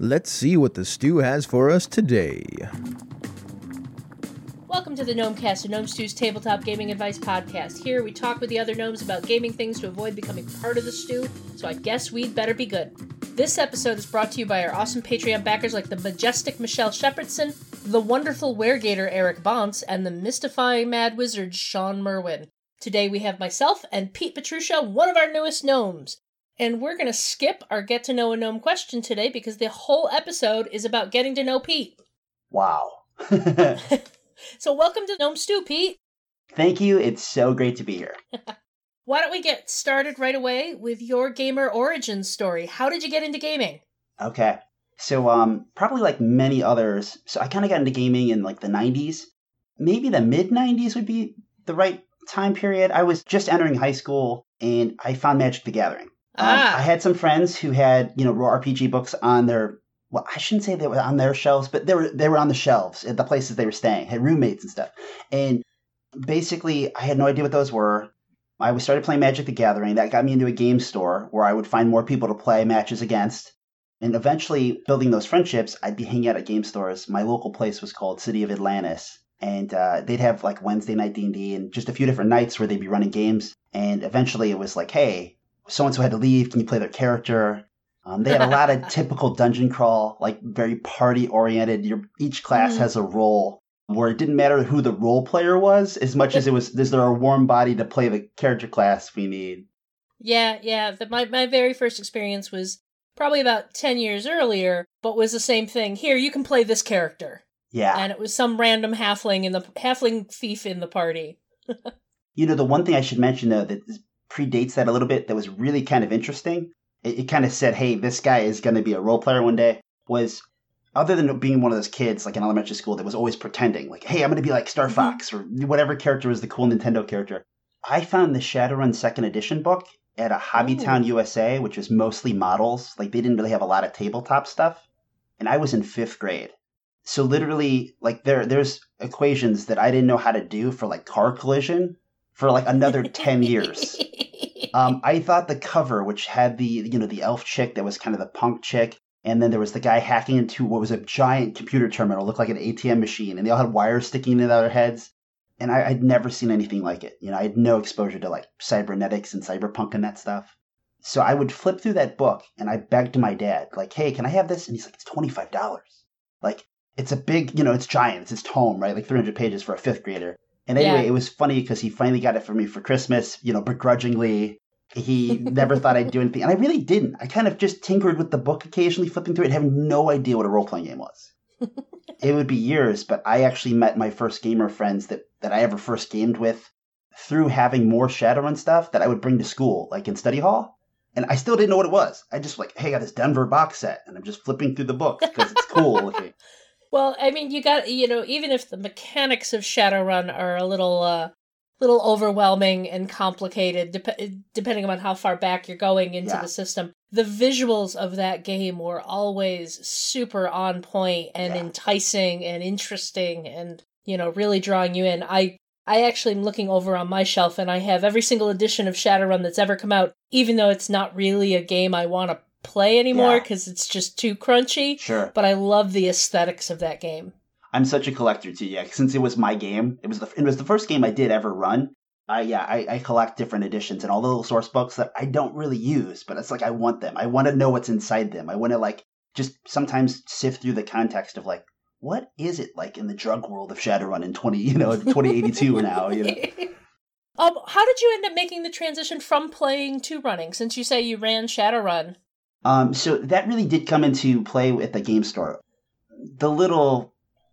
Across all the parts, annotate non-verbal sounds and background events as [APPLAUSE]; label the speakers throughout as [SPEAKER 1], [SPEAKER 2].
[SPEAKER 1] Let's see what the stew has for us today.
[SPEAKER 2] Welcome to the Gnomecast, a Gnome Stew's tabletop gaming advice podcast. Here we talk with the other gnomes about gaming things to avoid becoming part of the stew, so I guess we'd better be good. This episode is brought to you by our awesome Patreon backers like the majestic Michelle Shepardson, the wonderful Weregator Eric Bonts, and the mystifying Mad Wizard Sean Merwin. Today we have myself and Pete Petrusha, one of our newest gnomes. And we're going to skip our get to know a gnome question today because the whole episode is about getting to know Pete.
[SPEAKER 3] Wow. [LAUGHS] [LAUGHS]
[SPEAKER 2] So, welcome to Gnome Stew, Pete.
[SPEAKER 3] Thank you. It's so great to be here. [LAUGHS]
[SPEAKER 2] Why don't we get started right away with your gamer origin story? How did you get into gaming?
[SPEAKER 3] Okay. So, um, probably like many others, so I kind of got into gaming in like the 90s. Maybe the mid 90s would be the right time period. I was just entering high school and I found Magic the Gathering. Um,
[SPEAKER 2] Ah.
[SPEAKER 3] I had some friends who had, you know, raw RPG books on their well, I shouldn't say they were on their shelves, but they were they were on the shelves at the places they were staying, had roommates and stuff. And basically, I had no idea what those were. I started playing Magic the Gathering. That got me into a game store where I would find more people to play matches against. And eventually, building those friendships, I'd be hanging out at game stores. My local place was called City of Atlantis, and uh, they'd have like Wednesday night D and D and just a few different nights where they'd be running games. And eventually, it was like, hey, so and so had to leave. Can you play their character? Um, they had a lot of [LAUGHS] typical dungeon crawl, like very party oriented. Your each class
[SPEAKER 2] Mhm.
[SPEAKER 3] has a role where it didn't matter who the role player was, as much as it was is there a warm body to play the character class we need.
[SPEAKER 2] Yeah, yeah. The, my, my very first experience was probably about 10 years earlier, but was the same thing. Here, you can play this character.
[SPEAKER 3] Yeah,
[SPEAKER 2] And it was some random halfling in the halfling thief in the party. [LAUGHS]
[SPEAKER 3] you know the one thing I should mention though that is- predates that a little bit that was really kind of interesting. It, it kind of said, hey, this guy is going to be a role player one day. Was other than being one of those kids like in elementary school that was always pretending, like, hey, I'm going to be like Star
[SPEAKER 2] Mhm.
[SPEAKER 3] Fox or whatever character was the cool Nintendo character. I found the Shadowrun Second Edition book at a Hobbytown USA, which was mostly models. Like they didn't really have a lot of tabletop stuff. And I was in fifth grade. So literally, like there there's equations that I didn't know how to do for like car collision for like another ten years. [LAUGHS] Um, I thought the cover, which had the you know the elf chick that was kind of the punk chick, and then there was the guy hacking into what was a giant computer terminal, looked like an ATM machine, and they all had wires sticking in their heads. And I, I'd never seen anything like it. You know, I had no exposure to like cybernetics and cyberpunk and that stuff. So I would flip through that book and I begged my dad, like, "Hey, can I have this?" And he's like, "It's twenty five dollars." Like, it's a big, you know, it's giant. It's his tome, right? Like three hundred pages for a fifth grader. And anyway,
[SPEAKER 2] Yeah.
[SPEAKER 3] it was funny because he finally got it for me for Christmas, you know, begrudgingly. He [LAUGHS] never thought I'd do anything. And I really didn't. I kind of just tinkered with the book occasionally, flipping through it, having no idea what a role playing game was. [LAUGHS] it would be years, but I actually met my first gamer friends that, that I ever first gamed with through having more Shadowrun stuff that I would bring to school, like in study hall. And I still didn't know what it was. I just like, hey, I got this Denver box set, and I'm just flipping through the books because it's cool looking. [LAUGHS]
[SPEAKER 2] Well, I mean, you got you know, even if the mechanics of Shadowrun are a little, uh, little overwhelming and complicated, dep- depending on how far back you're going into
[SPEAKER 3] Yeah.
[SPEAKER 2] the system, the visuals of that game were always super on point and
[SPEAKER 3] Yeah.
[SPEAKER 2] enticing and interesting, and you know, really drawing you in. I I actually am looking over on my shelf, and I have every single edition of Shadowrun that's ever come out, even though it's not really a game I want to play anymore
[SPEAKER 3] Yeah.
[SPEAKER 2] because it's just too crunchy
[SPEAKER 3] Sure.
[SPEAKER 2] but I love the aesthetics of that game.
[SPEAKER 3] I'm such a collector too. Yeah, since it was my game, it was the it was the first game I did ever run. I yeah, I, I collect different editions and all the little source books that I don't really use, but it's like I want them. I want to know what's inside them. I want to like just sometimes sift through the context of like what is it like in the drug world of Shadowrun in twenty you know twenty eighty two [LAUGHS] now. You know?
[SPEAKER 2] um, how did you end up making the transition from playing to running? Since you say you ran Shadowrun,
[SPEAKER 3] Um, so that really did come into play at the game store. The little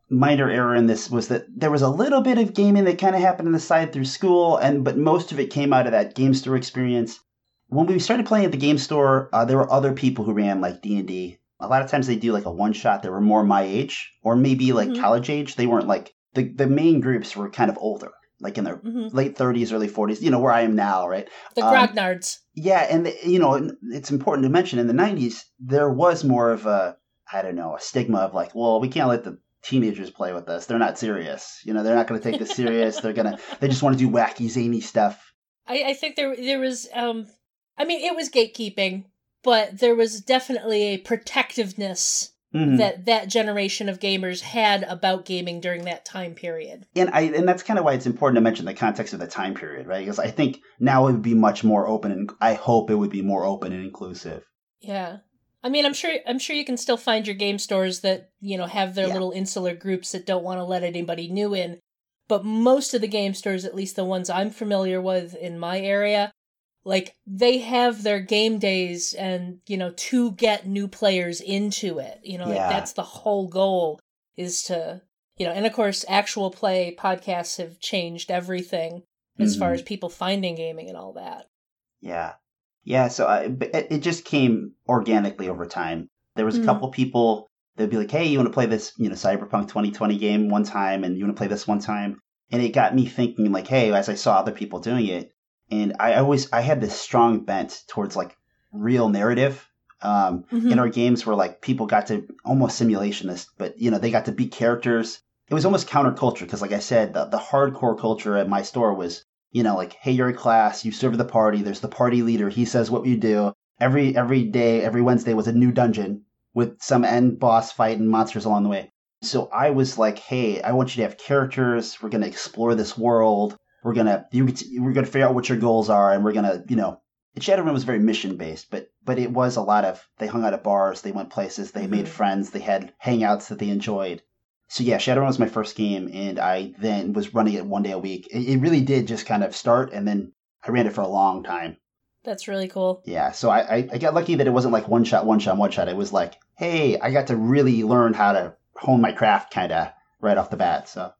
[SPEAKER 3] minor error in this was that there was a little bit of gaming that kind of happened on the side through school, and but most of it came out of that game store experience. When we started playing at the game store, uh, there were other people who ran like D and D. A lot of times they do like a one shot that were more my age or maybe like
[SPEAKER 2] Mhm.
[SPEAKER 3] college age. They weren't like the the main groups were kind of older, like in their
[SPEAKER 2] hmm
[SPEAKER 3] late thirties, early forties. You know where I am now, right?
[SPEAKER 2] the
[SPEAKER 3] Um,
[SPEAKER 2] Grognards.
[SPEAKER 3] Yeah, and the, you know, it's important to mention in the '90s there was more of a, I don't know, a stigma of like, well, we can't let the teenagers play with us. They're not serious. You know, they're not going to take this [LAUGHS] serious. they're gonna, they just want to do wacky, zany stuff.
[SPEAKER 2] I, I think there there was um, I mean, it was gatekeeping, but there was definitely a protectiveness
[SPEAKER 3] Mhm.
[SPEAKER 2] that that generation of gamers had about gaming during that time period.
[SPEAKER 3] and I and that's kind of why it's important to mention the context of the time period, right? Because I think now it would be much more open, and I hope it would be more open and inclusive.
[SPEAKER 2] Yeah. I mean, I'm sure I'm sure you can still find your game stores that, you know, have their
[SPEAKER 3] Yeah.
[SPEAKER 2] little insular groups that don't want to let anybody new in. But most of the game stores, at least the ones I'm familiar with in my area, like they have their game days and, you know, to get new players into it. You know, like that's the whole goal is to, you know, and of course actual play podcasts have changed everything as far
[SPEAKER 3] Mhm.
[SPEAKER 2] as people finding gaming and all that.
[SPEAKER 3] Yeah, yeah. So I, it it just came organically over time. There was a
[SPEAKER 2] Mm.
[SPEAKER 3] couple people that'd be like, "Hey, you want to play this, you know, Cyberpunk 2020 game one time, and you want to play this one time?" And it got me thinking, like, "Hey," as I saw other people doing it, and I always I had this strong bent towards like real narrative. Um,
[SPEAKER 2] Mhm.
[SPEAKER 3] in our games where like people got to almost simulationist, but you know they got to be characters. It was almost counterculture because, like I said, the, the hardcore culture at my store was you know like, hey, you're a class, you serve the party. There's the party leader. He says what you do. Every every day, every Wednesday was a new dungeon with some end boss fight and monsters along the way. So I was like, hey, I want you to have characters. We're gonna explore this world. We're gonna you we're gonna figure out what your goals are, and we're gonna you know Shadowrun was very mission based, but but it was a lot of they hung out at bars, they went places, they made
[SPEAKER 2] Mhm.
[SPEAKER 3] friends, they had hangouts that they enjoyed. So yeah, Shadowrun was my first game, and I then was running it one day a week. It, it really did just kind of start, and then I ran it for a long time.
[SPEAKER 2] That's really cool.
[SPEAKER 3] Yeah, so I, I, I got lucky that it wasn't like one shot, one shot, one shot. It was like, hey, I got to really learn how to hone my craft kind of right off the bat. So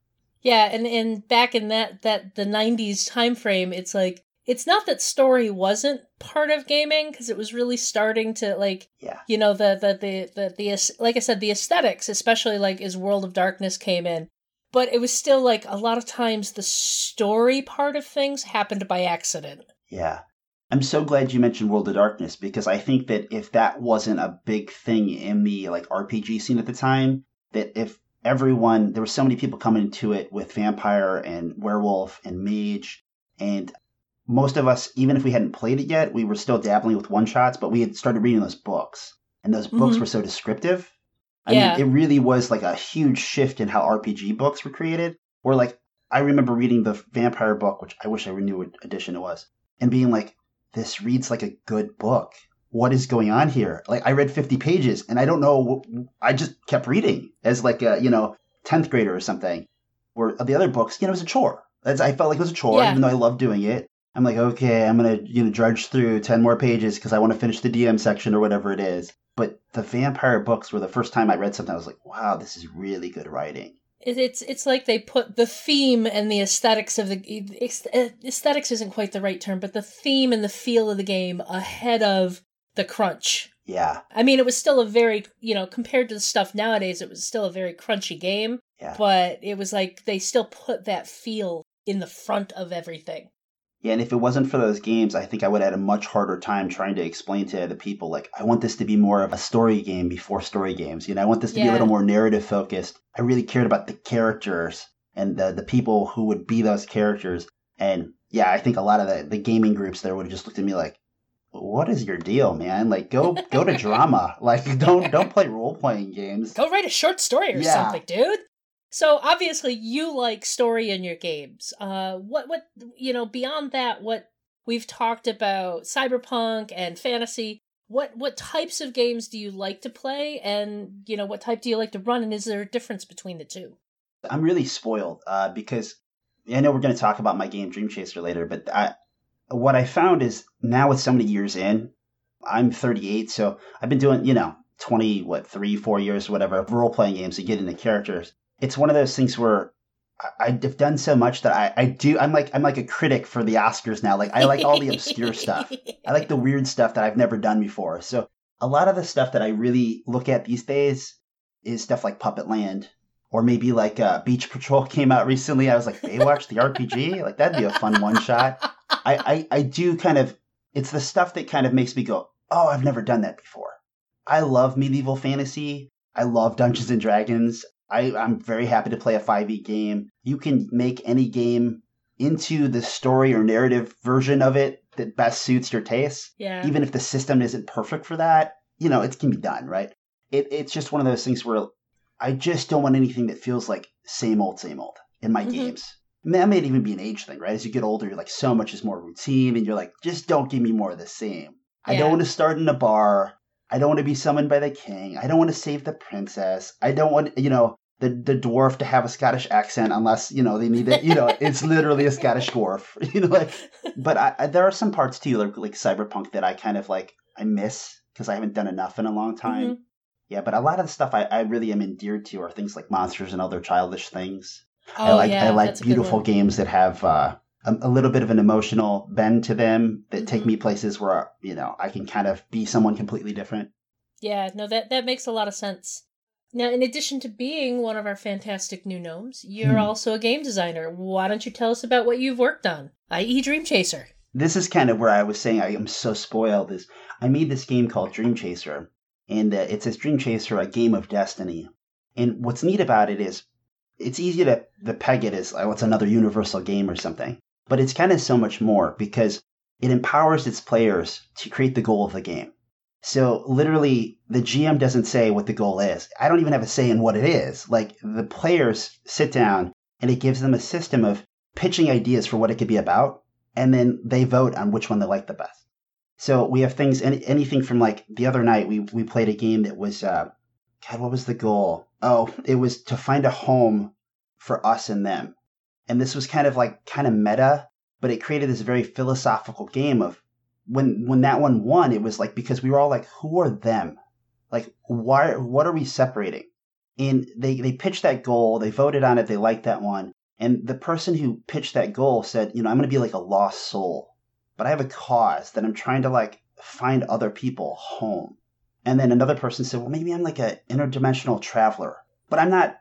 [SPEAKER 2] Yeah, and and back in that that the '90s time frame, it's like it's not that story wasn't part of gaming because it was really starting to like
[SPEAKER 3] yeah,
[SPEAKER 2] you know the the the the, the like I said the aesthetics, especially like as World of Darkness came in, but it was still like a lot of times the story part of things happened by accident.
[SPEAKER 3] yeah. I'm so glad you mentioned World of Darkness because I think that if that wasn't a big thing in the like RPG scene at the time, that if everyone there were so many people coming into it with vampire and werewolf and mage. And most of us even if we hadn't played it yet we were still dabbling with one shots but we had started reading those books. And those books
[SPEAKER 2] Mhm.
[SPEAKER 3] were so descriptive. I
[SPEAKER 2] Yeah.
[SPEAKER 3] mean it really was like a huge shift in how rpg books were created. Where like i remember reading the vampire book which i wish i knew what edition it was and being like this reads like a good book what is going on here? Like i read 50 pages and i don't know i just kept reading as like a you know 10th grader or something. Where the other books you know it was a chore. That's, i felt like it was a chore
[SPEAKER 2] Yeah.
[SPEAKER 3] even though i loved doing it. I'm like okay i'm gonna you know drudge through 10 more pages because i want to finish the dm section or whatever it is. But the vampire books were the first time i read something i was like wow this is really good writing.
[SPEAKER 2] It's it's like they put the theme and the aesthetics of the aesthetics isn't quite the right term, but the theme and the feel of the game ahead of the crunch.
[SPEAKER 3] yeah
[SPEAKER 2] I mean, it was still a very, you know, compared to the stuff nowadays, it was still a very crunchy game,
[SPEAKER 3] yeah
[SPEAKER 2] but it was like they still put that feel in the front of everything.
[SPEAKER 3] Yeah, and if it wasn't for those games, I think I would have had a much harder time trying to explain to the people, like, I want this to be more of a story game before story games. You know, I want this to be a little more narrative focused. I really cared about the characters and the, the people who would be those characters. And yeah, I think a lot of the, the gaming groups there would have just looked at me like, what is your deal, man? Like, go go to drama. [LAUGHS] Like, don't don't play role playing games.
[SPEAKER 2] Go write a short story or
[SPEAKER 3] Yeah.
[SPEAKER 2] something, dude. So obviously you like story in your games. Uh what what you know, beyond that what we've talked about cyberpunk and fantasy, what what types of games do you like to play and you know, what type do you like to run and is there a difference between the two?
[SPEAKER 3] I'm really spoiled uh, because I know we're going to talk about my game Dream Chaser later, but I, what I found is now with so many years in, I'm 38, so I've been doing you know 20 what three four years whatever of role playing games to get into characters. It's one of those things where I've done so much that I, I do I'm like I'm like a critic for the Oscars now. Like I like all the obscure stuff. I like the weird stuff that I've never done before. So a lot of the stuff that I really look at these days is stuff like Puppetland. Or maybe like uh, Beach Patrol [LAUGHS] came out recently. I was like, Baywatch, the RPG? Like, that'd be a fun one shot. I, I, I do kind of, it's the stuff that kind of makes me go, oh, I've never done that before. I love medieval fantasy. I love Dungeons and Dragons. I, I'm very happy to play a 5e game. You can make any game into the story or narrative version of it that best suits your taste
[SPEAKER 2] Yeah.
[SPEAKER 3] even if the system isn't perfect for that, you know, it can be done, right? it, it's just one of those things where I just don't want anything that feels like same old, same old in my
[SPEAKER 2] Mhm.
[SPEAKER 3] games. That may even be an age thing, right? As you get older, you're like, so much is more routine, and you're like, just don't give me more of the same. I don't want to start in a bar. I don't want to be summoned by the king. I don't want to save the princess. I don't want, you know, the, the dwarf to have a Scottish accent unless, you know, they need it. You know, it's literally a Scottish dwarf. [LAUGHS] You know, like, but I, I, there are some parts too, like, like Cyberpunk, that I kind of like, I miss because I haven't done enough in a long time.
[SPEAKER 2] Mhm.
[SPEAKER 3] Yeah, but a lot of the stuff I, I really am endeared to are things like monsters and other childish things.
[SPEAKER 2] Oh
[SPEAKER 3] I like
[SPEAKER 2] yeah,
[SPEAKER 3] I like
[SPEAKER 2] a
[SPEAKER 3] beautiful games that have uh, a, a little bit of an emotional bend to them that take
[SPEAKER 2] Mhm.
[SPEAKER 3] me places where you know I can kind of be someone completely different.
[SPEAKER 2] Yeah, no, that that makes a lot of sense. Now, in addition to being one of our fantastic new gnomes, you're
[SPEAKER 3] Hmm.
[SPEAKER 2] also a game designer. Why don't you tell us about what you've worked on, i.e., Dream Chaser?
[SPEAKER 3] This is kind of where I was saying I am so spoiled. Is I made this game called Dream Chaser, and uh, it says Dream Chaser, a game of destiny. And what's neat about it is it's easy to, to peg it as oh, it's another universal game or something, but it's kind of so much more because it empowers its players to create the goal of the game. So literally, the GM doesn't say what the goal is. I don't even have a say in what it is. Like the players sit down and it gives them a system of pitching ideas for what it could be about, and then they vote on which one they like the best. So we have things, any, anything from like the other night we we played a game that was, uh, God, what was the goal? Oh, it was to find a home for us and them, and this was kind of like kind of meta, but it created this very philosophical game of when when that one won, it was like because we were all like, who are them? Like, why? What are we separating? And they they pitched that goal, they voted on it, they liked that one, and the person who pitched that goal said, you know, I'm to be like a lost soul, but I have a cause that I'm trying to like find other people home. And then another person said, well, maybe I'm like an interdimensional traveler, but I'm not.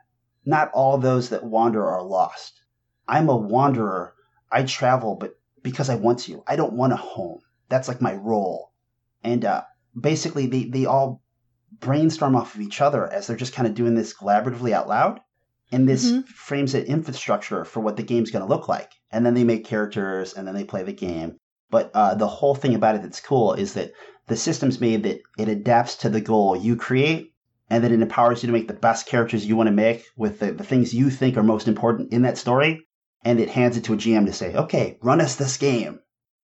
[SPEAKER 3] Not all those that wander are lost. I'm a wanderer. I travel, but because I want to. I don't want a home. That's like my role. And uh, basically, they, they all brainstorm off of each other as they're just kind of doing this collaboratively out loud. And this
[SPEAKER 2] Mhm.
[SPEAKER 3] frames an infrastructure for what the game's going to look like. And then they make characters and then they play the game. But uh, the whole thing about it that's cool is that the system's made that it adapts to the goal you create and that it empowers you to make the best characters you want to make with the, the things you think are most important in that story. And it hands it to a GM to say, okay, run us this game.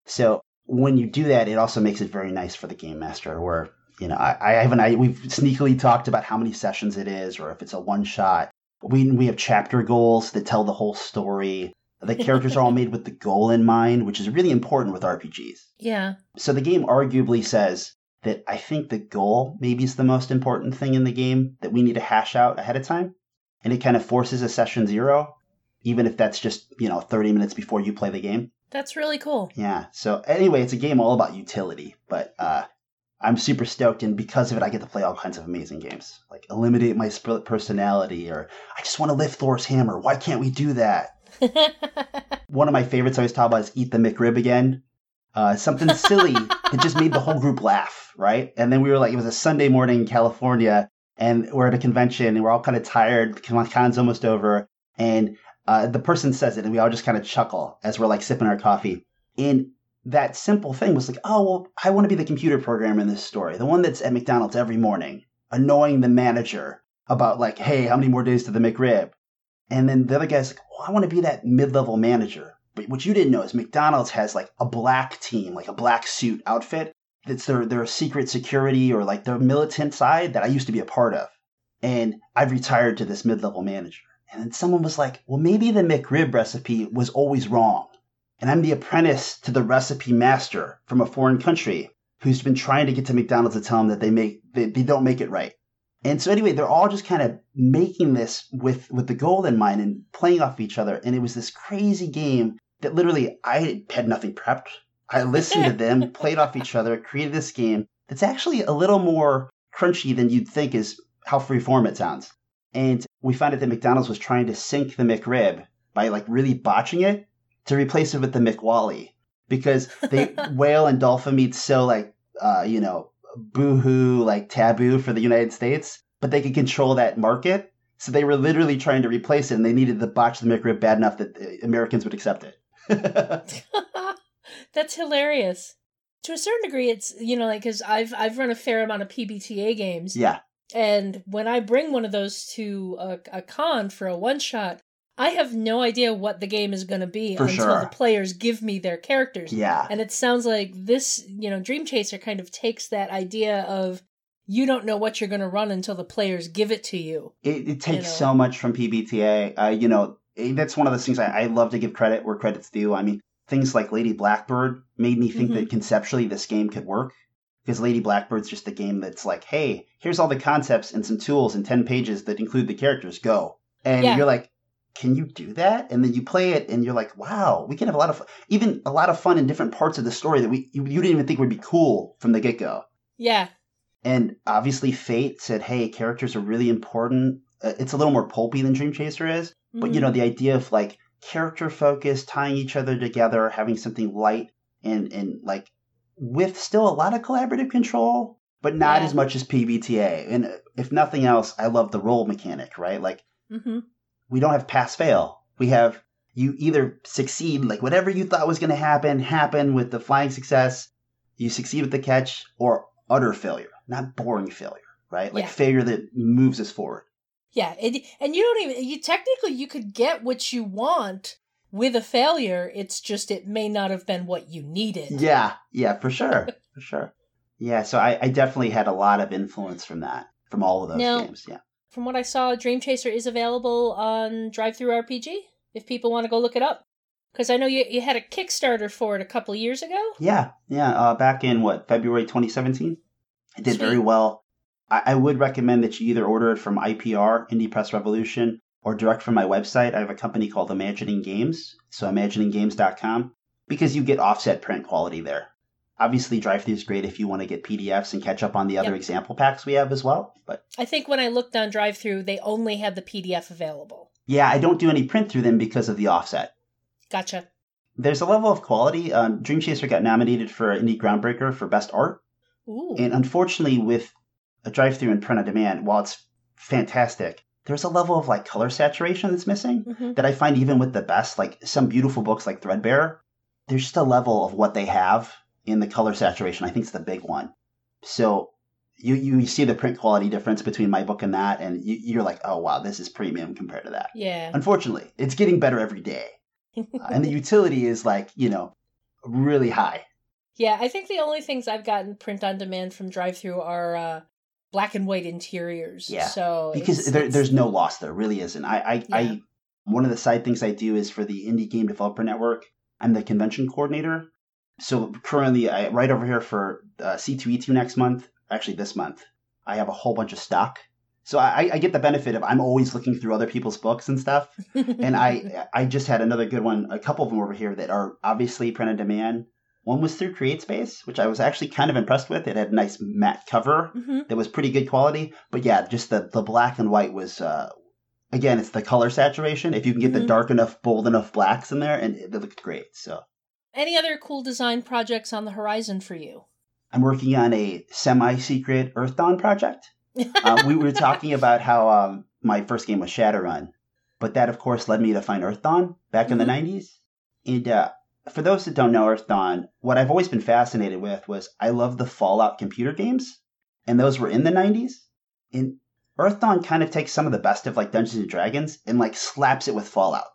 [SPEAKER 3] So when you do that, it also makes it very nice for the game master. Where you know, I, I haven't. I we've sneakily talked about how many sessions it is, or if it's a one shot. We we have chapter goals that tell the whole story. The characters are all made with the goal in mind, which is really important with RPGs.
[SPEAKER 2] Yeah.
[SPEAKER 3] So the game arguably says that I think the goal maybe is the most important thing in the game that we need to hash out ahead of time, and it kind of forces a session zero, even if that's just you know thirty minutes before you play the game.
[SPEAKER 2] That's really cool.
[SPEAKER 3] Yeah. So anyway, it's a game all about utility, but uh, I'm super stoked, and because of it, I get to play all kinds of amazing games, like eliminate my split personality, or I just want to lift Thor's hammer. Why can't we do that? [LAUGHS] One of my favorites I always talk about is eat the McRib again. Uh, something [LAUGHS] silly that just made the whole group laugh, right? And then we were like, it was a Sunday morning in California, and we're at a convention, and we're all kind of tired. The con's almost over, and uh, the person says it, and we all just kind of chuckle as we're like sipping our coffee. And that simple thing was like, oh, well, I want to be the computer programmer in this story, the one that's at McDonald's every morning, annoying the manager about like, hey, how many more days to the McRib? And then the other guy's like, I want to be that mid-level manager. But what you didn't know is McDonald's has like a black team, like a black suit outfit. That's their their secret security or like their militant side that I used to be a part of. And I've retired to this mid-level manager. And then someone was like, well, maybe the McRib recipe was always wrong. And I'm the apprentice to the recipe master from a foreign country who's been trying to get to McDonald's to tell them that they make they, they don't make it right. And so anyway, they're all just kind of making this with with the goal in mind and playing off each other. And it was this crazy game that literally I had nothing prepped. I listened to them, [LAUGHS] played off each other, created this game that's actually a little more crunchy than you'd think is how freeform it sounds. And we found out that McDonald's was trying to sink the McRib by like really botching it to replace it with the McWally because they [LAUGHS] whale and dolphin meat's so like uh, you know boohoo like taboo for the United States, but they could control that market. So they were literally trying to replace it, and they needed to botch the McRib bad enough that Americans would accept it. [LAUGHS]
[SPEAKER 2] That's hilarious. To a certain degree, it's you know like because I've I've run a fair amount of PBTA games,
[SPEAKER 3] yeah,
[SPEAKER 2] And when I bring one of those to a, a con for a one shot, I have no idea what the game is going to be
[SPEAKER 3] For
[SPEAKER 2] until
[SPEAKER 3] sure.
[SPEAKER 2] the players give me their characters.
[SPEAKER 3] Yeah.
[SPEAKER 2] And it sounds like this, you know, Dream Chaser kind of takes that idea of you don't know what you're going to run until the players give it to you.
[SPEAKER 3] It, it takes
[SPEAKER 2] know.
[SPEAKER 3] so much from PBTA. Uh, you know, that's one of those things I, I love to give credit where credit's due. I mean, things like Lady Blackbird made me think
[SPEAKER 2] Mhm.
[SPEAKER 3] that conceptually this game could work. Because Lady Blackbird's just a game that's like, hey, here's all the concepts and some tools and 10 pages that include the characters. Go. And
[SPEAKER 2] Yeah.
[SPEAKER 3] you're like, can you do that? And then you play it and you're like, wow, we can have a lot of fun. Even a lot of fun in different parts of the story that we you, you didn't even think would be cool from the get go.
[SPEAKER 2] Yeah.
[SPEAKER 3] And obviously, Fate said, "Hey, characters are really important." Uh, It's a little more pulpy than Dream Chaser is, but you
[SPEAKER 2] Mhm.
[SPEAKER 3] know the idea of like character focus, tying each other together, having something light and and like with still a lot of collaborative control, but not
[SPEAKER 2] Yeah.
[SPEAKER 3] as much as PBTA. And if nothing else, I love the role mechanic, right? Like
[SPEAKER 2] Mhm.
[SPEAKER 3] We don't have pass fail. We have you either succeed, like whatever you thought was going to happen, happen with the flying success. You succeed with the catch, or utter failure, not boring failure, right? Like
[SPEAKER 2] Yeah.
[SPEAKER 3] failure that moves us forward.
[SPEAKER 2] Yeah, it, and you don't even you technically you could get what you want with a failure. It's just it may not have been what you needed.
[SPEAKER 3] Yeah, yeah, for sure, [LAUGHS] for sure. Yeah, so I, I definitely had a lot of influence from that, from all of those
[SPEAKER 2] Now-
[SPEAKER 3] games. Yeah,
[SPEAKER 2] From what I saw, Dream Chaser is available on Drive Through RPG if people want to go look it up. Because I know you you had a Kickstarter for it a couple years ago.
[SPEAKER 3] yeah, yeah. Uh, back in what February 2017, it did very well. I, I would recommend that you either order it from IPR, Indie Press Revolution, or direct from my website. I have a company called Imagining Games, so imagininggames.com, because you get offset print quality there. Obviously, drive through is great if you want to get PDFs and catch up on the other
[SPEAKER 2] Yep.
[SPEAKER 3] example packs we have as well. But
[SPEAKER 2] I think when I looked on Drive Through, they only had the PDF available.
[SPEAKER 3] yeah, I don't do any print through them because of the offset.
[SPEAKER 2] Gotcha.
[SPEAKER 3] There's a level of quality. Um, Dream Chaser got nominated for Indie Groundbreaker for Best Art.
[SPEAKER 2] Ooh.
[SPEAKER 3] And unfortunately, with a drive through and print on demand, while it's fantastic, there's a level of like color saturation that's missing
[SPEAKER 2] Mhm.
[SPEAKER 3] that I find even with the best, like some beautiful books like Threadbare, there's just a level of what they have in the color saturation. I think it's the big one. So you you see the print quality difference between my book and that, and you, you're like, oh wow, this is premium compared to that.
[SPEAKER 2] Yeah.
[SPEAKER 3] Unfortunately, it's getting better every day, Uh, [LAUGHS] and the utility is like you know really high.
[SPEAKER 2] Yeah, I think the only things I've gotten print on demand from drive through are uh, black and white interiors.
[SPEAKER 3] Yeah,
[SPEAKER 2] So
[SPEAKER 3] because
[SPEAKER 2] it's-
[SPEAKER 3] there,
[SPEAKER 2] it's-
[SPEAKER 3] there's no loss there really isn't I, I,
[SPEAKER 2] Yeah.
[SPEAKER 3] I one of the side things i do is for the indie game developer network i'm the convention coordinator so currently i right over here for uh, c2e2 next month actually this month i have a whole bunch of stock so I, I get the benefit of i'm always looking through other people's books and stuff [LAUGHS] and i i just had another good one a couple of them over here that are obviously print on demand one was through CreateSpace, which I was actually kind of impressed with. It had a nice matte cover
[SPEAKER 2] Mhm.
[SPEAKER 3] that was pretty good quality. But yeah, just the the black and white was uh again, it's the color saturation. If you can get the
[SPEAKER 2] Mhm.
[SPEAKER 3] dark enough, bold enough blacks in there, and it looked great. So
[SPEAKER 2] Any other cool design projects on the horizon for you?
[SPEAKER 3] I'm working on a semi-secret Earthdawn project. uh, we were [LAUGHS] talking about how um, my first game was Shadowrun, but that of course led me to find Earthdawn back in the
[SPEAKER 2] Mhm.
[SPEAKER 3] 90s. And uh, for those that don't know Earthdawn, what I've always been fascinated with was I love the Fallout computer games, and those were in the 90s. And Earthdawn kind of takes some of the best of like Dungeons and Dragons and like slaps it with Fallout,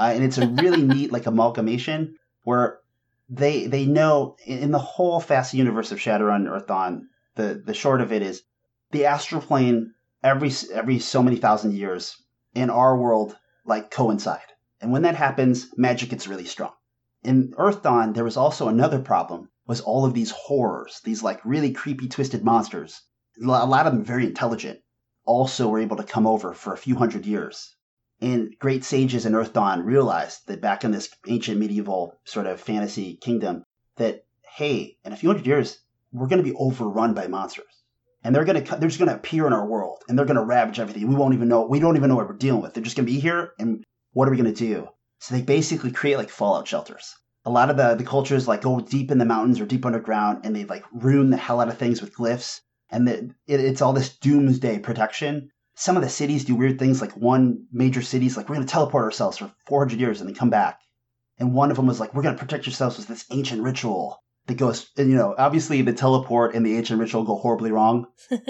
[SPEAKER 3] uh, and it's a really [LAUGHS] neat like amalgamation where they they know in the whole fast universe of Shadowrun and Earth the the short of it is the astral plane every every so many thousand years in our world like coincide, and when that happens, magic gets really strong. In Earthdawn, there was also another problem: was all of these horrors, these like really creepy, twisted monsters. A lot of them very intelligent. Also, were able to come over for a few hundred years. And great sages in Earthdawn realized that back in this ancient medieval sort of fantasy kingdom, that hey, in a few hundred years, we're going to be overrun by monsters and they're gonna they're just gonna appear in our world and they're gonna ravage everything. We won't even know we don't even know what we're dealing with. They're just gonna be here and what are we gonna do? So they basically create like fallout shelters. A lot of the the cultures like go deep in the mountains or deep underground and they like ruin the hell out of things with glyphs and the, it, it's all this doomsday protection. Some of the cities do weird things like one major city's like we're gonna teleport ourselves for 400 years and then come back. And one of them was like we're gonna protect yourselves with this ancient ritual that goes and you know obviously the teleport and the ancient ritual go horribly wrong [LAUGHS]
[SPEAKER 2] of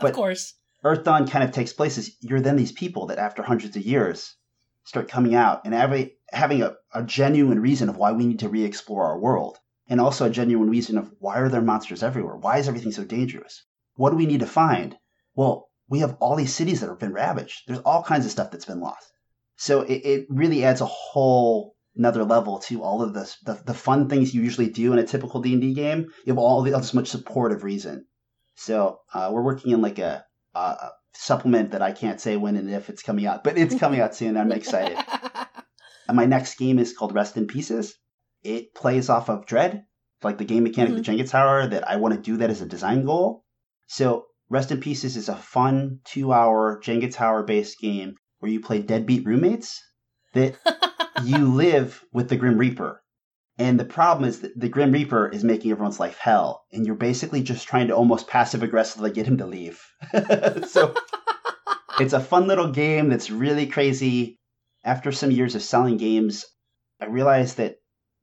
[SPEAKER 3] But-
[SPEAKER 2] course.
[SPEAKER 3] Earthdawn kind of takes place is you're then these people that after hundreds of years start coming out and every, having a, a genuine reason of why we need to re-explore our world. And also a genuine reason of why are there monsters everywhere? Why is everything so dangerous? What do we need to find? Well, we have all these cities that have been ravaged. There's all kinds of stuff that's been lost. So it, it really adds a whole another level to all of this the, the fun things you usually do in a typical D&D game. You have all this much supportive reason. So uh, we're working on like a, a supplement that I can't say when and if it's coming out, but it's coming out soon. I'm excited. [LAUGHS] and my next game is called Rest in Pieces. It plays off of Dread, like the game mechanic, mm-hmm. the Jenga Tower. That I want to do that as a design goal. So Rest in Pieces is a fun two-hour Jenga Tower based game where you play deadbeat roommates that [LAUGHS] you live with the Grim Reaper. And the problem is that the Grim Reaper is making everyone's life hell, and you're basically just trying to almost passive aggressively get him to leave. [LAUGHS] so it's a fun little game that's really crazy. After some years of selling games, I realized that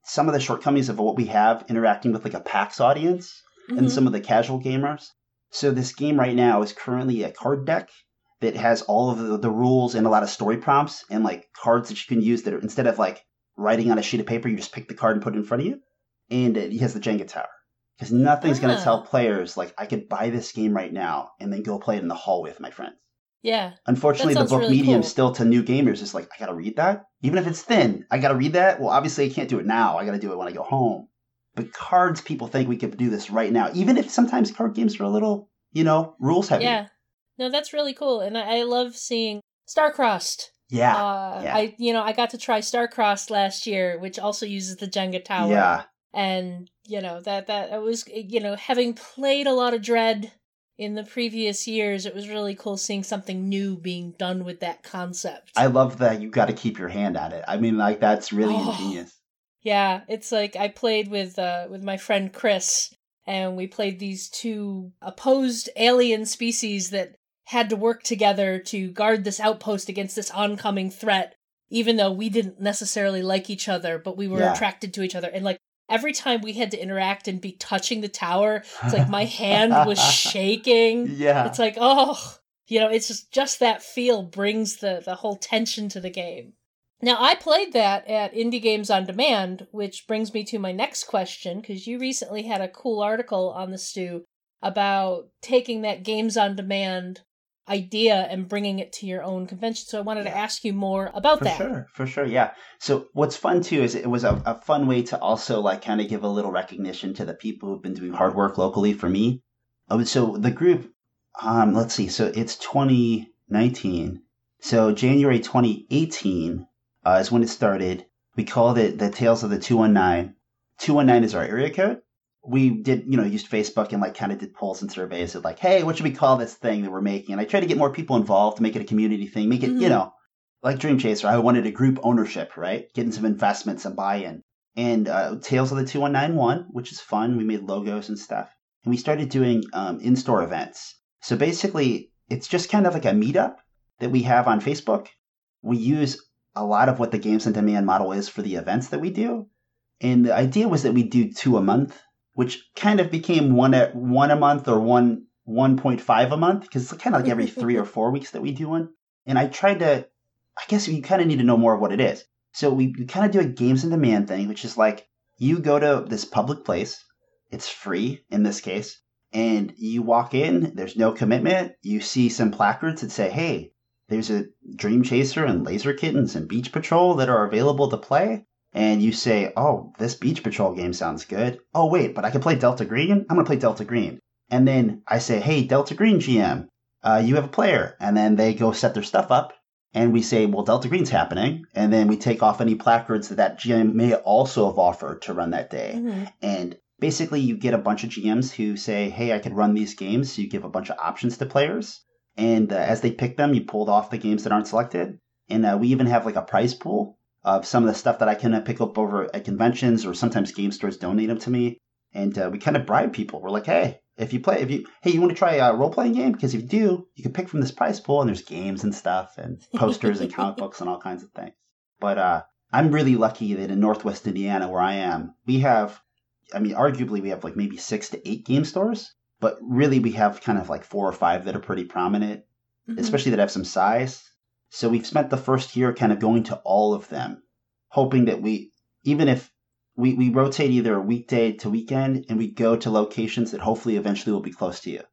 [SPEAKER 3] some of the shortcomings of what we have interacting with like a PAX audience mm-hmm. and some of the casual gamers. So this game right now is currently a card deck that has all of the, the rules and a lot of story prompts and like cards that you can use that are, instead of like writing on a sheet of paper, you just pick the card and put it in front of you. And it has the Jenga tower. Because nothing's going to ah. tell players, like, I could buy this game right now and then go play it in the hallway with my friends.
[SPEAKER 2] Yeah.
[SPEAKER 3] Unfortunately, the book really medium cool. still to new gamers is like, I got to read that. Even if it's thin, I got to read that. Well, obviously, I can't do it now. I got to do it when I go home. But cards, people think we could do this right now. Even if sometimes card games are a little, you know, rules heavy.
[SPEAKER 2] Yeah. No, that's really cool, and I, I love seeing Starcrossed.
[SPEAKER 3] Yeah,
[SPEAKER 2] uh,
[SPEAKER 3] yeah.
[SPEAKER 2] I you know I got to try Starcrossed last year, which also uses the Jenga tower.
[SPEAKER 3] Yeah.
[SPEAKER 2] And you know that that I was you know having played a lot of Dread in the previous years, it was really cool seeing something new being done with that concept.
[SPEAKER 3] I love that you got to keep your hand at it. I mean, like that's really oh, ingenious.
[SPEAKER 2] Yeah, it's like I played with uh, with my friend Chris, and we played these two opposed alien species that had to work together to guard this outpost against this oncoming threat, even though we didn't necessarily like each other, but we were yeah. attracted to each other. And like every time we had to interact and be touching the tower, it's like my [LAUGHS] hand was shaking.
[SPEAKER 3] Yeah.
[SPEAKER 2] It's like, oh, you know, it's just just that feel brings the the whole tension to the game. Now, I played that at Indie Games on Demand, which brings me to my next question because you recently had a cool article on the stew about taking that Games on Demand idea and bringing it to your own convention. So I wanted yeah. to ask you more about
[SPEAKER 3] for
[SPEAKER 2] that.
[SPEAKER 3] For sure, for sure, yeah. So what's fun too is it was a, a fun way to also like kind of give a little recognition to the people who've been doing hard work locally for me. Oh, so the group, um, let's see, so it's 2019. So January 2018 uh, is when it started. We called it the Tales of the 219. 219 is our area code we did, you know, used Facebook and like kind of did polls and surveys of like, hey, what should we call this thing that we're making? And I tried to get more people involved to make it a community thing, make it, mm-hmm. you know, like Dream Chaser. I wanted a group ownership, right? Getting some investments some buy-in. And uh, Tales of the 2191, which is fun. We made logos and stuff. And we started doing um, in-store events. So basically, it's just kind of like a meetup that we have on Facebook. We use a lot of what the Games on Demand model is for the events that we do. And the idea was that we do two a month which kind of became one at one a month or one 1.5 a month because it's kind of like every [LAUGHS] three or four weeks that we do one. And I tried to, I guess you kind of need to know more of what it is. So we, we kind of do a games in demand thing, which is like you go to this public place, it's free in this case, and you walk in, there's no commitment. You see some placards that say, hey, there's a Dream Chaser and Laser Kittens and Beach Patrol that are available to play and you say, oh, this Beach Patrol game sounds good. Oh, wait, but I can play Delta Green? I'm going to play Delta Green. And then I say, hey, Delta Green GM, uh, you have a player. And then they go set their stuff up. And we say, well, Delta Green's happening. And then we take off any placards that that GM may also have offered to run that day. Mm-hmm. And basically, you get a bunch of GMs who say, hey, I could run these games. So you give a bunch of options to players. And uh, as they pick them, you pull off the games that aren't selected. And uh, we even have like a prize pool of some of the stuff that I can pick up over at conventions or sometimes game stores donate them to me. And uh, we kind of bribe people. We're like, hey, if you play, if you, hey, you want to try a role playing game? Because if you do, you can pick from this prize pool and there's games and stuff and [LAUGHS] posters and comic books and all kinds of things. But uh, I'm really lucky that in Northwest Indiana, where I am, we have, I mean, arguably we have like maybe six to eight game stores, but really we have kind of like four or five that are pretty prominent.
[SPEAKER 2] Mhm.
[SPEAKER 3] especially that have some size. So we've spent the first year kind of going to all of them, hoping that we, even if we, we rotate either weekday to weekend and we go to locations that hopefully eventually will be close to you.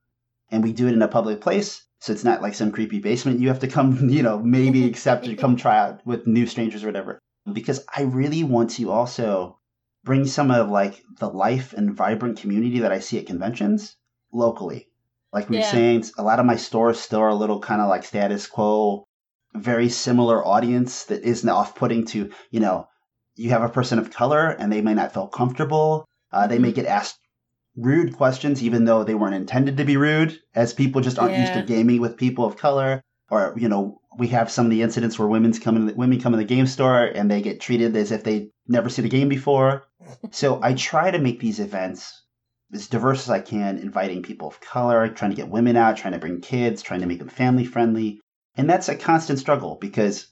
[SPEAKER 3] And we do it in a public place. So it's not like some creepy basement you have to come, [LAUGHS] you know, maybe accept or come try out with new strangers or whatever. Because I really want to also bring some of like the life and vibrant community that I see at conventions locally. Like we were
[SPEAKER 2] Yeah.
[SPEAKER 3] saying, a lot of my stores still are a little kind of like status quo, very similar audience that isn't off putting to, you know, you have a person of color and they may not feel comfortable. Uh, they may get asked rude questions even though they weren't intended to be rude, as people just aren't used to gaming with people of color. Or, you know, we have some of the incidents where women's come in, women come in the game store and they get treated as if they never seen a game before. [LAUGHS] So I try to make these events as diverse as I can, inviting people of color, trying to get women out, trying to bring kids, trying to make them family friendly. And that's a constant struggle because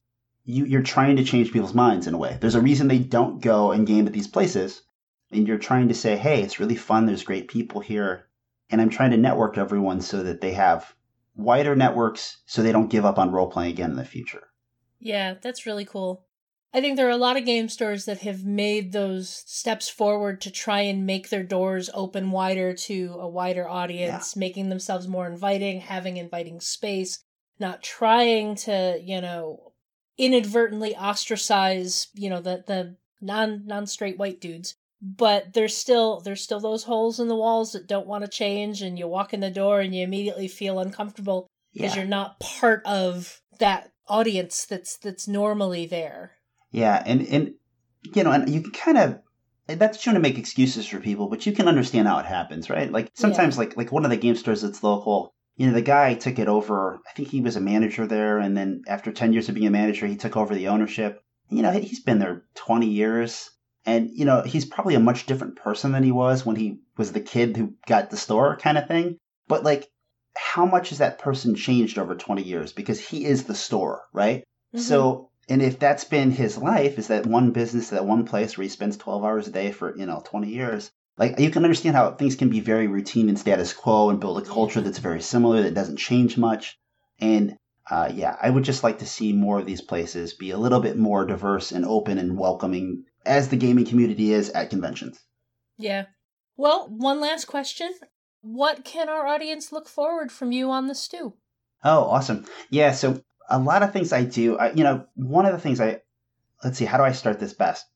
[SPEAKER 3] you, you're trying to change people's minds in a way. There's a reason they don't go and game at these places. And you're trying to say, hey, it's really fun. There's great people here. And I'm trying to network everyone so that they have wider networks so they don't give up on role playing again in the future.
[SPEAKER 2] Yeah, that's really cool. I think there are a lot of game stores that have made those steps forward to try and make their doors open wider to a wider audience, making themselves more inviting, having inviting space, not trying to, you know, inadvertently ostracize, you know, the the non non straight white dudes. But there's still there's still those holes in the walls that don't want to change and you walk in the door and you immediately feel uncomfortable because
[SPEAKER 3] Yeah.
[SPEAKER 2] you're not part of that audience that's that's normally there.
[SPEAKER 3] Yeah, and and you know, and you can kind of that's trying to make excuses for people, but you can understand how it happens, right? Like sometimes, like like one of the game stores that's local, you know, the guy took it over. I think he was a manager there, and then after ten years of being a manager, he took over the ownership. You know, he's been there twenty years, and you know, he's probably a much different person than he was when he was the kid who got the store, kind of thing. But like, how much has that person changed over twenty years? Because he is the store, right?
[SPEAKER 2] Mm-hmm.
[SPEAKER 3] So, and if that's been his life, is that one business, that one place where he spends 12 hours a day for, you know, 20 years, like you can understand how things can be very routine and status quo and build a culture that's very similar that doesn't change much. And uh, yeah, I would just like to see more of these places be a little bit more diverse and open and welcoming as the gaming community is at conventions.
[SPEAKER 2] Yeah. Well, one last question. What can our audience look forward from you on the stew?
[SPEAKER 3] Oh, awesome. Yeah, so a lot of things I do, I, you know, one of the things I, let's see, how do I start this best?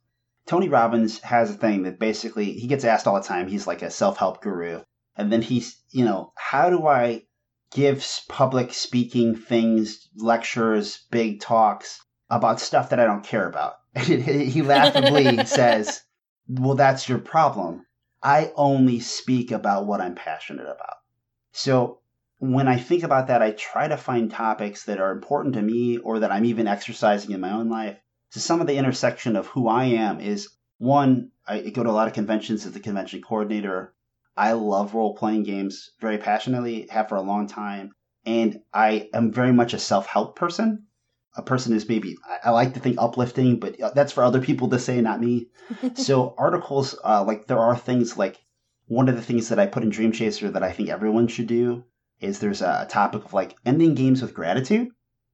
[SPEAKER 3] Tony Robbins has a thing that basically he gets asked all the time. He's like a self help guru. And then he's, you know, how do I give public speaking things, lectures, big talks about stuff that I don't care about? [LAUGHS] he laughably says, well, that's your problem. I only speak about what I'm passionate about. So when I think about that, I try to find topics that are important to me or that I'm even exercising in my own life. So some of the intersection of who I am is one, I go to a lot of conventions as the convention coordinator. I love role playing games very passionately, have for a long time. And I am very much a self help person. A person who's maybe, I- I like to think uplifting, but uh, that's for other people to say, not me. [LAUGHS] so articles, uh, like there are things like one of the things that I put in Dream Chaser that I think everyone should do is there's a topic of like ending games with gratitude,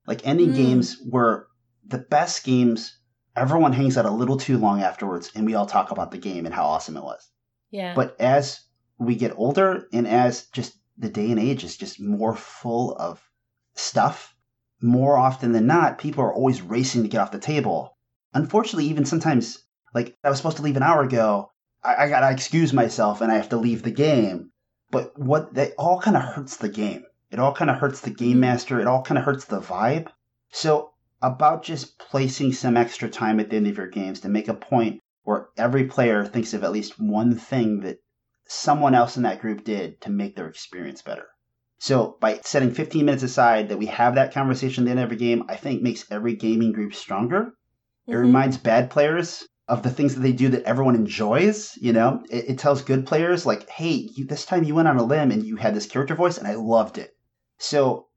[SPEAKER 3] like ending
[SPEAKER 2] Mm.
[SPEAKER 3] games where the best games everyone hangs out a little too long afterwards and we all talk about the game and how awesome it was.
[SPEAKER 2] Yeah.
[SPEAKER 3] But as we get older and as just the day and age is just more full of stuff, more often than not, people are always racing to get off the table. Unfortunately, even sometimes, like I was supposed to leave an hour ago, I, I gotta excuse myself and I have to leave the game. But what that all kind of hurts the game. It all kind of hurts the game
[SPEAKER 2] Mhm.
[SPEAKER 3] master. It all kind of hurts the vibe. So about just placing some extra time at the end of your games to make a point where every player thinks of at least one thing that someone else in that group did to make their experience better. So by setting 15 minutes aside that we have that conversation at the end of every game, I think makes every gaming group stronger. It
[SPEAKER 2] Mhm.
[SPEAKER 3] reminds bad players of the things that they do that everyone enjoys. You know, it, it tells good players like, "Hey, you, this time you went on a limb and you had this character voice, and I loved it." So,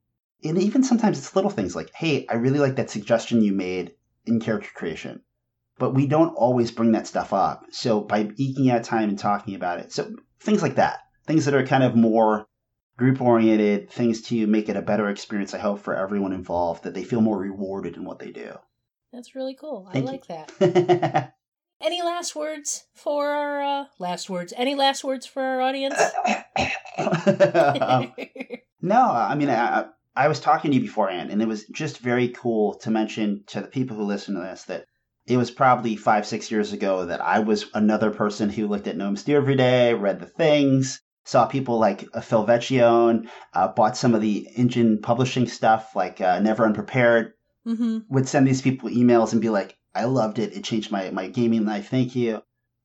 [SPEAKER 3] and even sometimes it's little things like, "Hey, I really like that suggestion you made in character creation," but we don't always bring that stuff up. So by eking out time and talking about it, so things like that, things that are kind of more group oriented, things to make it a better experience, I hope, for everyone involved, that they feel more rewarded in what they do.
[SPEAKER 2] That's really cool.
[SPEAKER 3] Thank
[SPEAKER 2] I
[SPEAKER 3] you.
[SPEAKER 2] like that. [LAUGHS] Any last words for our uh, last words? Any last words for our audience?
[SPEAKER 3] Um, [COUGHS] [LAUGHS] no, I mean, I, I was talking to you beforehand, and it was just very cool to mention to the people who listen to this that it was probably five, six years ago that I was another person who looked at Gnome Stew every day, read the things, saw people like uh, Phil Vecchione, uh, bought some of the engine publishing stuff like uh, Never Unprepared,
[SPEAKER 2] mm-hmm.
[SPEAKER 3] would send these people emails and be like, I loved it. It changed my, my gaming life. Thank you.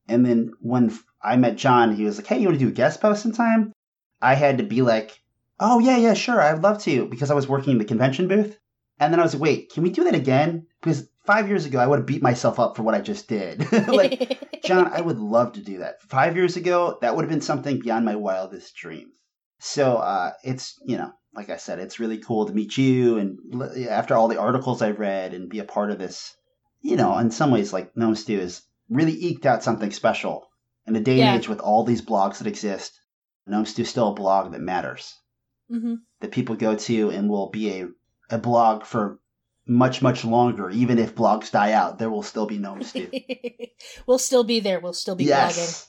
[SPEAKER 3] And then when I met John, he was like, Hey, you want to do a guest post sometime? I had to be like, Oh, yeah, yeah, sure. I'd love to because I was working in the convention booth. And then I was like, Wait, can we do that again? Because five years ago, I would have beat myself up for what I just did. [LAUGHS] like, [LAUGHS] John, I would love to do that. Five years ago, that would have been something beyond my wildest dreams. So uh, it's, you know, like I said, it's really cool to meet you. And after all the articles I've read and be a part of this, you know, in some ways, like Gnome Stew has really eked out something special. In a day
[SPEAKER 2] Yeah.
[SPEAKER 3] and age with all these blogs that exist, Gnome Stew is still a blog that matters,
[SPEAKER 2] mm-hmm.
[SPEAKER 3] that people go to and will be a, a blog for much, much longer. Even if blogs die out, there will still be Gnome Stew. [LAUGHS]
[SPEAKER 2] we'll still be there. We'll still be blogging.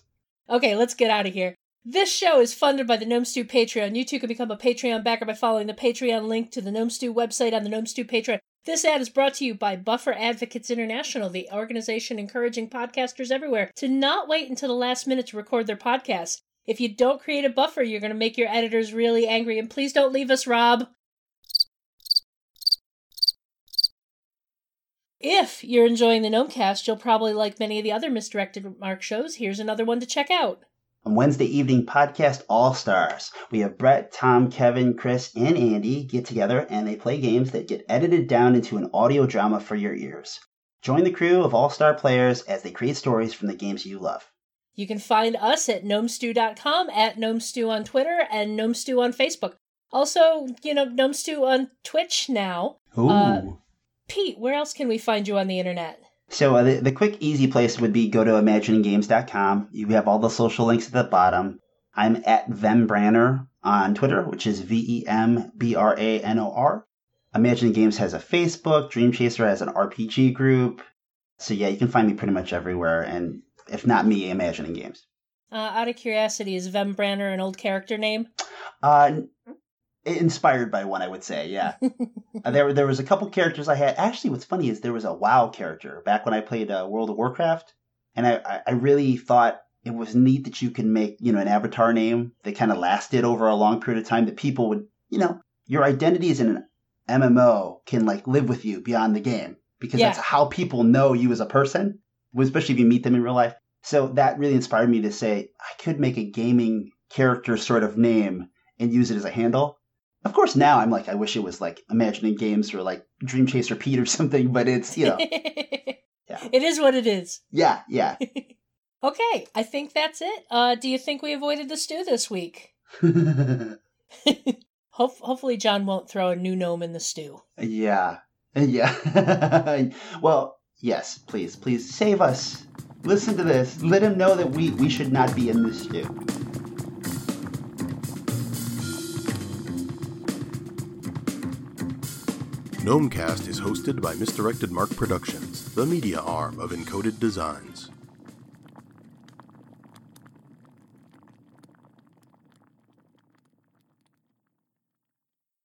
[SPEAKER 2] Okay, let's get out of here. This show is funded by the Gnome Stew Patreon. You too can become a Patreon backer by following the Patreon link to the Gnome Stew website on the Gnome Stew Patreon. This ad is brought to you by Buffer Advocates International, the organization encouraging podcasters everywhere to not wait until the last minute to record their podcasts. If you don't create a buffer, you're going to make your editors really angry. And please don't leave us, Rob. If you're enjoying the Gnomecast, you'll probably like many of the other Misdirected Mark shows. Here's another one to check out.
[SPEAKER 3] On Wednesday evening podcast All Stars, we have Brett, Tom, Kevin, Chris, and Andy get together and they play games that get edited down into an audio drama for your ears. Join the crew of all star players as they create stories from the games you love.
[SPEAKER 2] You can find us at gnomestew.com, at gnomestew on Twitter, and gnomestew on Facebook. Also, you know, gnomestew on Twitch now.
[SPEAKER 3] Ooh.
[SPEAKER 2] Uh, Pete, where else can we find you on the internet?
[SPEAKER 3] So uh, the, the quick, easy place would be go to imagininggames.com. You have all the social links at the bottom. I'm at Vembranor on Twitter, which is V E M B R A N O R. Imagining Games has a Facebook. Dream Chaser has an RPG group. So yeah, you can find me pretty much everywhere. And if not me, Imagining Games.
[SPEAKER 2] Uh, out of curiosity, is Vembranor an old character name?
[SPEAKER 3] Uh, inspired by one, I would say. Yeah. [LAUGHS] Uh, there, there was a couple characters I had. Actually, what's funny is there was a WoW character back when I played uh, World of Warcraft, and I, I- really thought it was neat that you can make you know an avatar name that kind of lasted over a long period of time that people would you know your identity is in an MMO can like live with you beyond the game because
[SPEAKER 2] Yeah.
[SPEAKER 3] that's how people know you as a person, especially if you meet them in real life. So that really inspired me to say I could make a gaming character sort of name and use it as a handle. Of course, now I'm like, I wish it was like Imagining Games or like Dream Chaser Pete or [LAUGHS] something, but it's, you know, [LAUGHS] yeah.
[SPEAKER 2] It is what it is.
[SPEAKER 3] yeah, yeah. [LAUGHS]
[SPEAKER 2] Okay, I think that's it. Uh, do you think we avoided the stew this week? Hope- hopefully, John won't throw a new gnome in the stew.
[SPEAKER 3] yeah, yeah. well, yes, please, please save us. Listen to this. Let him know that we, we should not be in this stew.
[SPEAKER 4] Gnomecast is hosted by Misdirected Mark Productions, the media arm of Encoded Designs.